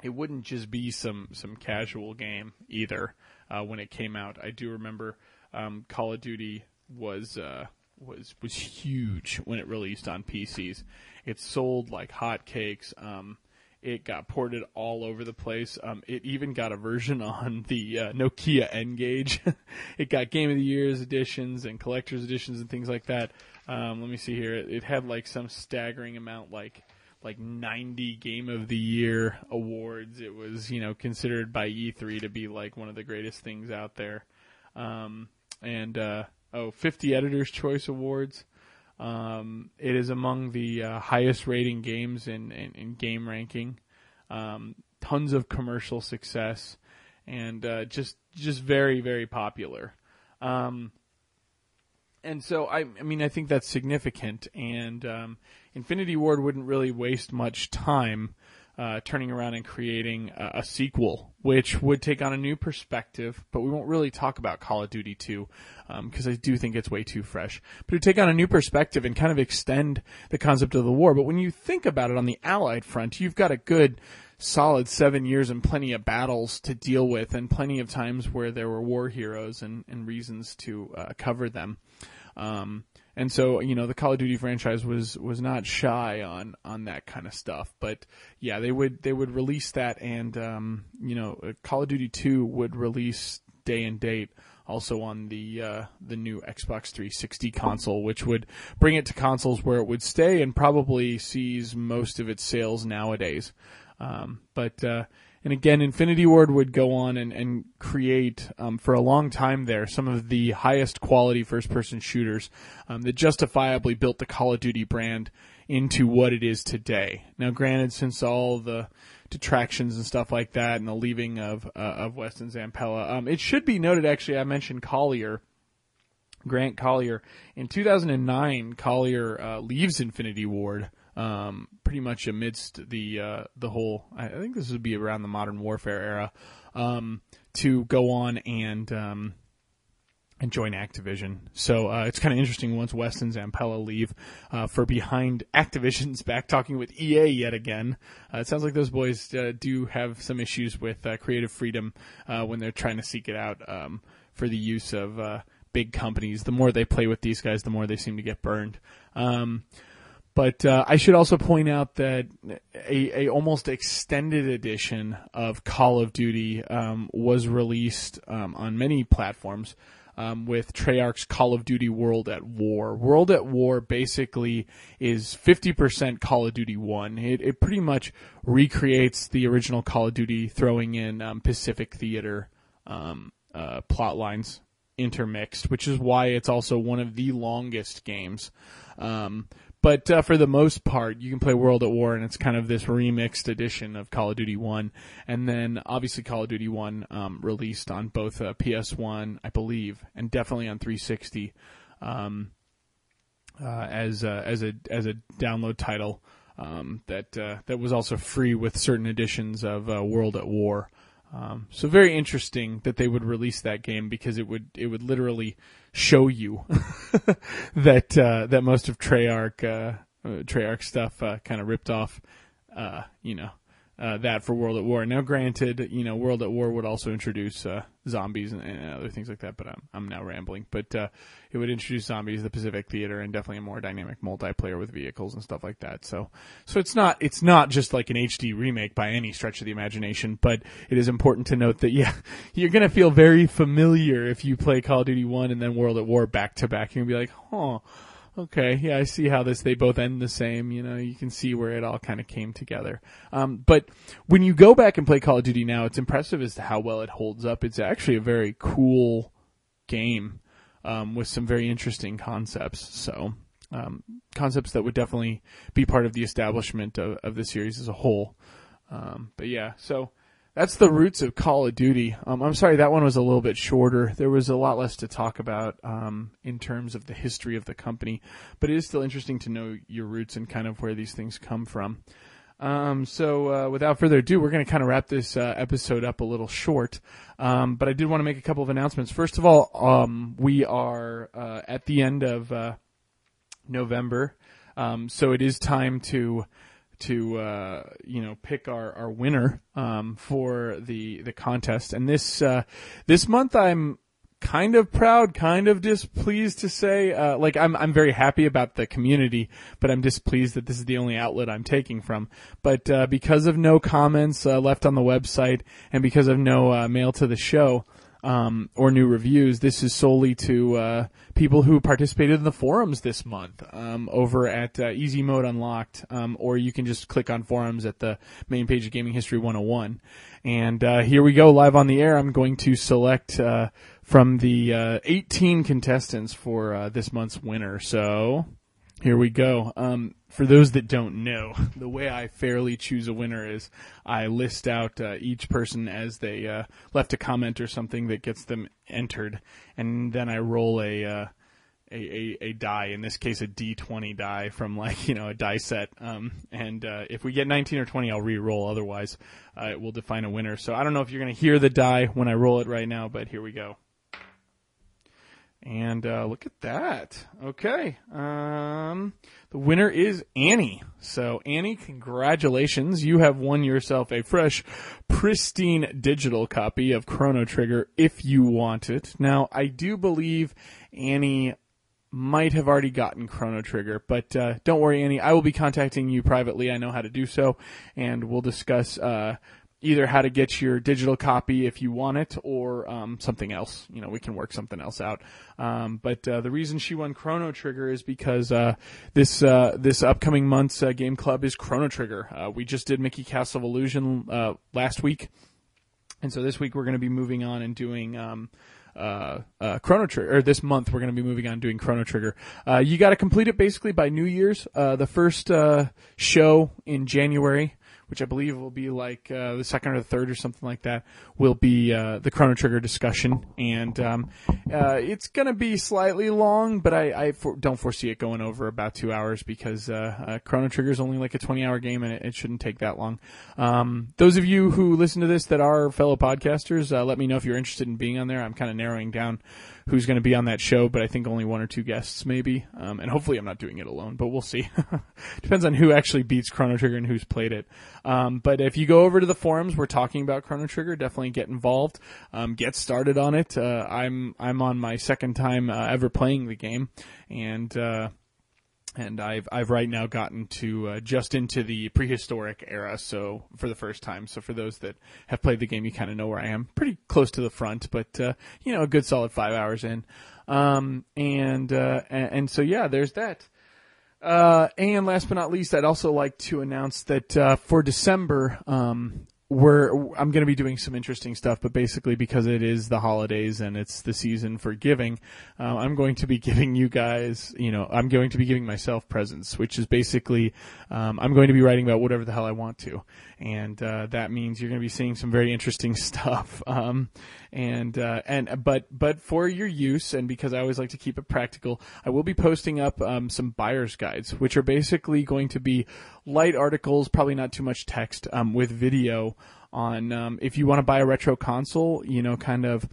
it wouldn't just be some some casual game either. Uh, when it came out, I do remember um, Call of Duty was uh, was was huge when it released on PCs. It sold like hotcakes. Um, it got ported all over the place. Um, it even got a version *laughs* on the uh, Nokia N-Gage. *laughs* it got Game of the Year's editions and collector's editions and things like that. Um, let me see here. It, it had like some staggering amount, like like 90 Game of the Year awards. It was you know considered by E3 to be like one of the greatest things out there. Um, and uh, oh, 50 Editors' Choice Awards. Um, it is among the uh, highest rating games in, in, in game ranking. Um, tons of commercial success, and uh, just just very very popular. Um, and so I, I mean, I think that's significant. And um, Infinity Ward wouldn't really waste much time uh, turning around and creating a, a, sequel, which would take on a new perspective. But we won't really talk about Call of Duty 2 because um, I do think it's way too fresh. But to take on a new perspective and kind of extend the concept of the war. But when you think about it on the Allied front, you've got a good solid seven years and plenty of battles to deal with and plenty of times where there were war heroes and, and reasons to uh, cover them. Um, and so, you know, the Call of Duty franchise was, was not shy on, on that kind of stuff. But yeah, they would, they would release that and, um, you know, uh, Call of Duty 2 would release day and date also on the, uh, the new Xbox 360 console, which would bring it to consoles where it would stay and probably sees most of its sales nowadays. Um, but, uh, and again, Infinity Ward would go on and, and create um, for a long time there some of the highest quality first person shooters um, that justifiably built the Call of Duty brand into what it is today. Now, granted, since all the detractions and stuff like that and the leaving of uh, of West and Zampella, um, it should be noted actually, I mentioned Collier. Grant Collier. In 2009, Collier uh, leaves Infinity Ward um, pretty much amidst the uh, the whole. I think this would be around the modern warfare era um, to go on and um, and join Activision. So uh, it's kind of interesting once West and Zampella leave uh, for behind Activision's back talking with EA yet again. Uh, it sounds like those boys uh, do have some issues with uh, creative freedom when they're trying to seek it out um, for the use of big companies. The more they play with these guys, the more they seem to get burned. Um, but uh, I should also point out that a, a, almost extended edition of Call of Duty um, was released um, on many platforms um, with Treyarch's Call of Duty World at War. World at War basically is 50% Call of Duty 1. It, it pretty much recreates the original Call of Duty, throwing in um, Pacific Theater um, uh, plot lines intermixed, which is why it's also one of the longest games. Um, but uh, for the most part, you can play World at War, and it's kind of this remixed edition of Call of Duty One. And then obviously Call of Duty One um, released on both uh, PS1, I believe, and definitely on 360 um, uh, as a, as a as a download title um, that uh, that was also free with certain editions of uh, World at War. Um, so very interesting that they would release that game because it would it would literally show you *laughs* that uh, that most of Treyarch uh, uh Treyarch stuff uh, kind of ripped off, uh, you know, uh, that for World at War. Now, granted, you know, World at War would also introduce uh, zombies and, and, other things like that, but I'm, I'm now rambling. But uh, it would introduce zombies, the Pacific Theater, and definitely a more dynamic multiplayer with vehicles and stuff like that. So, so it's not it's not just like an HD remake by any stretch of the imagination, but it is important to note that *laughs* yeah, you're gonna feel very familiar if you play Call of Duty One and then World at War back to back. You're gonna be like, huh okay, yeah, I see how this, they both end the same, you know, you can see where it all kind of came together. Um, but when you go back and play Call of Duty now, it's impressive as to how well it holds up. It's actually a very cool game, um, with some very interesting concepts. So, um, concepts that would definitely be part of the establishment of, of the series as a whole. Um, but yeah, so, that's the roots of Call of Duty. Um, I'm sorry that one was a little bit shorter. There was a lot less to talk about um, in terms of the history of the company, but it is still interesting to know your roots and kind of where these things come from. Um, so uh, without further ado, we're going to kind of wrap this uh, episode up a little short. Um, but I did want to make a couple of announcements. First of all, um, we are uh, at the end of uh, November, um, so it is time to to uh, you know pick our our winner um, for the the contest. And this uh, this month, I'm kind of proud, kind of displeased to say. Uh, like I'm I'm very happy about the community, but I'm displeased that this is the only outlet I'm taking from. But uh, because of no comments uh, left on the website and because of no uh, mail to the show um, or new reviews. This is solely to uh, people who participated in the forums this month um, over at uh, Easy Mode Unlocked, um, or you can just click on forums at the main page of Gaming History 101. And uh, here we go, live on the air. I'm going to select uh, from the uh, 18 contestants for uh, this month's winner. So here we go. Um, for those that don't know, *laughs* the way I fairly choose a winner is I list out uh, each person as they uh, left a comment or something that gets them entered, and then I roll a, uh, a, a a die. In this case, a D20 die from like *laughs* you know a die set. Um, and uh, if we get 19 or 20, I'll re-roll. Otherwise, uh, it will define a winner. So I don't know if you're going to hear the die when I roll it right now, but here we go. And uh, look at that. Okay. Um, the winner is Annie. So, Annie, congratulations. You have won yourself a fresh, pristine digital copy of Chrono Trigger if you want it. Now, I do believe Annie might have already gotten Chrono Trigger, but uh, don't worry, Annie. I will be contacting you privately. I know how to do so, and we'll discuss uh, either how to get your digital copy if you want it or um, something else. You know, we can work something else out. Um, but uh, the reason she won Chrono Trigger is because uh, this uh, this upcoming month's uh, game club is Chrono Trigger. Uh, we just did Mickey Castle of Illusion uh, last week, and so this week we're going to be moving on and doing. Um, uh, uh, Chrono Trigger, or this month we're going to be moving on doing Chrono Trigger. Uh, you got to complete it basically by New Year's. the first show in January which I believe will be like uh, the second or the third or something like that, will be uh, the Chrono Trigger discussion, and um, uh, it's going to be slightly long, but I, I for, don't foresee it going over about two hours because uh, uh, Chrono Trigger is only like a twenty-hour game, and it, it, shouldn't take that long. Um, those of you who listen to this that are fellow podcasters, uh, let me know if you're interested in being on there. I'm kind of narrowing down who's going to be on that show, but I think only one or two guests maybe. Um, and hopefully I'm not doing it alone, but we'll see. *laughs* Depends on who actually beats Chrono Trigger and who's played it. Um, but if you go over to the forums, we're talking about Chrono Trigger. Definitely get involved. Um, get started on it. Uh, I'm I'm on my second time uh, ever playing the game, and uh, and I've I've right now gotten to uh, just into the prehistoric era, so for the first time. So for those that have played the game, you kind of know where I am. Pretty close to the front, but uh, you know, a good solid five hours in. Um, and, uh, and, so yeah, there's that. Uh, and last but not least, I'd also like to announce that uh, for December, um, we're I'm going to be doing some interesting stuff, but basically because it is the holidays and it's the season for giving, uh, I'm going to be *laughs* giving you guys, you know, I'm going to be giving myself presents, which is basically um, I'm going to be writing about whatever the hell I want to, and uh, that means you're going to be seeing some very interesting *laughs* stuff. Um, and uh, and but but for your use and because I always like to keep it practical, I will be posting up um, some buyer's guides, which are basically going to be light articles, probably not too much text, um, with video on um, if you want to buy a retro console, you know, kind of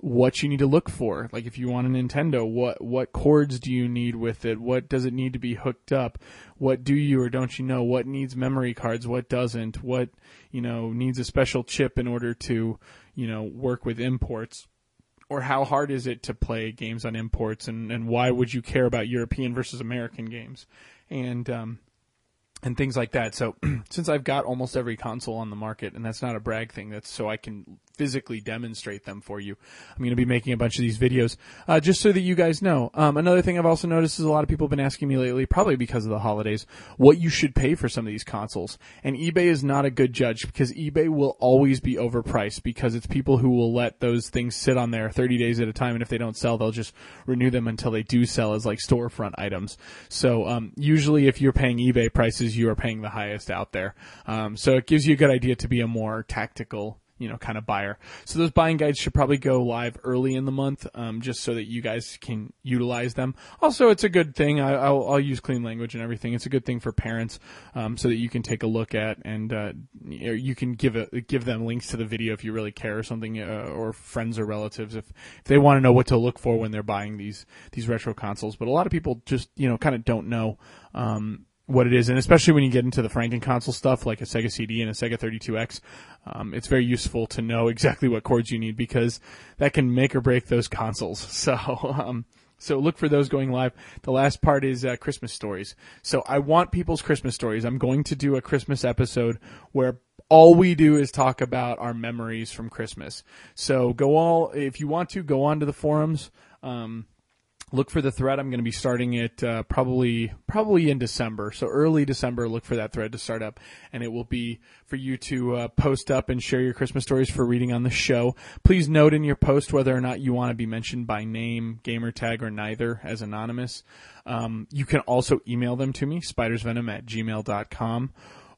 what you need to look for. Like if you want a Nintendo, what what cords do you need with it? What does it need to be hooked up? What do you or don't you know? What needs memory cards? What doesn't? What you know needs a special chip in order to you know work with imports? Or how hard is it to play games on imports? And and why would you care about European versus American games? And um, and things like that. So *clears throat* since I've got almost every console on the market, and that's not a brag thing, that's so I can physically demonstrate them for you. I'm going to be making a bunch of these videos uh, just so that you guys know. Um, another thing I've also noticed is a lot of people have been asking me lately, probably because of the holidays, what you should pay for some of these consoles. And eBay is not a good judge because eBay will always be overpriced because it's people who will let those things sit on there 30 days at a time, and if they don't sell, they'll just renew them until they do sell as like storefront items. So um, usually, if you're paying eBay prices, you are paying the highest out there. Um, so it gives you a good idea to be a more tactical you know, kind of buyer. So those buying guides should probably go live early in the month, um, just so that you guys can utilize them. Also, it's a good thing. I, will I'll use clean language and everything. It's a good thing for parents, um, so that you can take a look at and uh, you can give a, give them links to the video if you really care or something, uh, or friends or relatives if if they want to know what to look for when they're buying these these retro consoles. But a lot of people just you know kind of don't know. Um, what it is, and especially when you get into the Franken console stuff like a Sega CD and a Sega 32X, um, it's very useful to know exactly what cords you need because that can make or break those consoles. *laughs* So, um, so look for those going live. The last part is uh, Christmas stories. So I want people's Christmas stories. I'm going to do a Christmas episode where all we do is talk about our memories from Christmas. So go all if you want to go on to the forums. Um, look for the thread. I'm going to be starting it uh, probably probably in December, so early December. Look for that thread to start up, and it will be for you to uh, post up and share your Christmas stories for reading on the show. Please note in your post whether or not you want to be mentioned by name, gamer tag, or neither as anonymous. Um, you can also email them to me, spidersvenom at gmail.com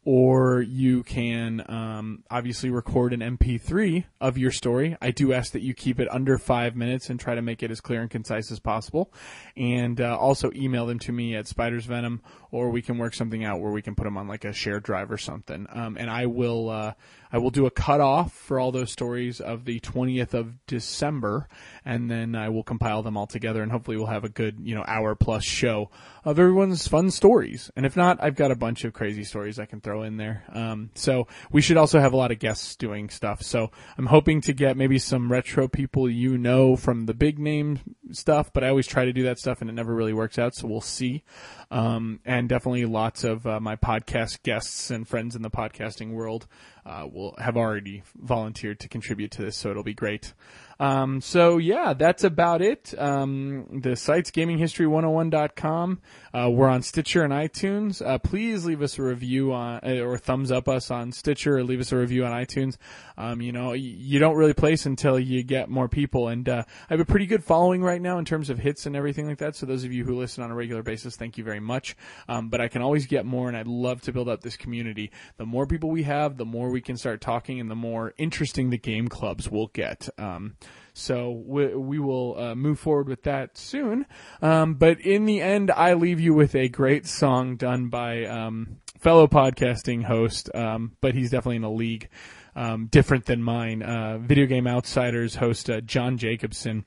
or you can um, obviously record an MP3 of your story. I do ask that you keep it under five minutes and try to make it as clear and concise as possible. And uh, also email them to me at Spiders Venom, or we can work something out where we can put them on like a shared drive or something. Um, and I will uh, I will do a cutoff for all those stories of the 20th of December, and then I will compile them all together, and hopefully we'll have a good, you know, hour plus show of everyone's fun stories. And if not, I've got a bunch of crazy stories I can throw in there. Um, so we should also have a lot of guests doing stuff. So I'm hoping to get maybe some retro people you know from the big name stuff, but I always try to do that stuff and it never really works out. So we'll see. Um, and definitely lots of uh, my podcast guests and friends in the podcasting world uh, will have already volunteered to contribute to this, so it'll be great. Um, so yeah, that's about it. Um, the site's gaminghistory101.com. Uh, we're on Stitcher and iTunes. Uh, please leave us a review on, uh, or thumbs up us on Stitcher or leave us a review on iTunes. Um, you know, you don't really place until you get more people. And, uh, I have a pretty good following right now in terms of hits and everything like that. So those of you who listen on a regular basis, thank you very much. Um, but I can always get more and I'd love to build up this community. The more people we have, the more we can start talking and the more interesting the game clubs will get. Um, so we, we will uh, move forward with that soon. Um, but in the end, I leave you with a great song done by um, fellow podcasting host, um, but he's definitely in a league um, different than mine. Uh, Video Game Outsiders host uh, John Jacobson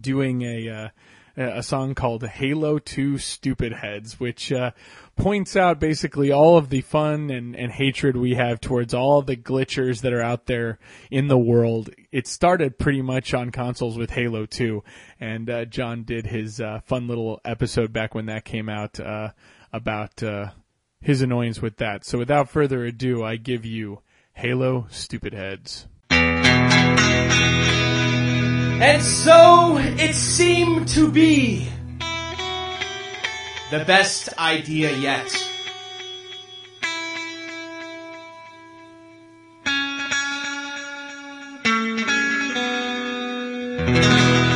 doing a uh, a song called Halo 2 Stupid Heads, which uh, points out basically all of the fun and, and hatred we have towards all the glitchers that are out there in the world. It started pretty much on consoles with Halo 2, and uh, John did his uh, fun little episode back when that came out uh, about uh, his annoyance with that. So without further ado, I give you Halo Stupid Heads. And so it seemed to be the best idea yet.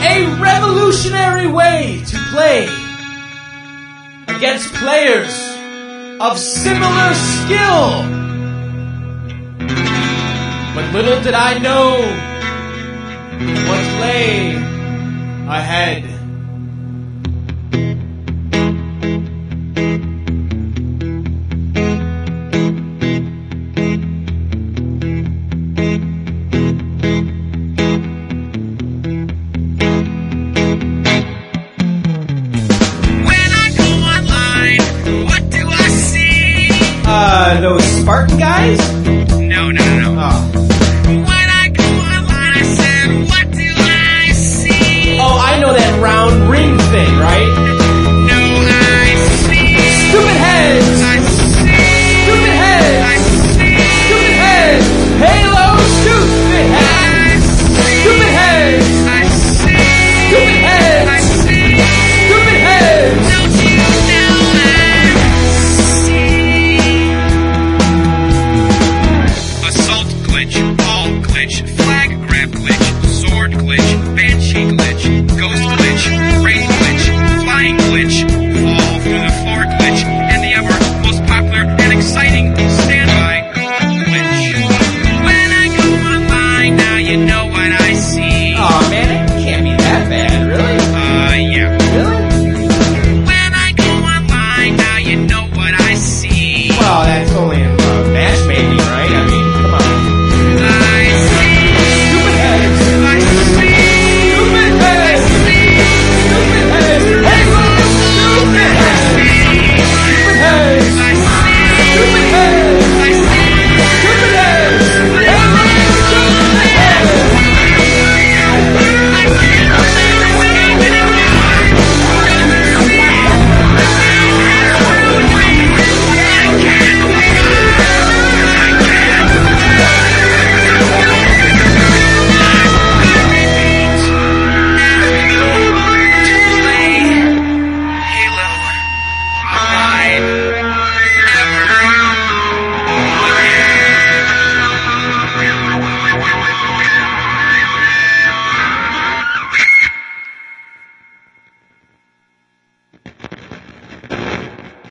A revolutionary way to play against players of similar skill. But little did I know what lay ahead.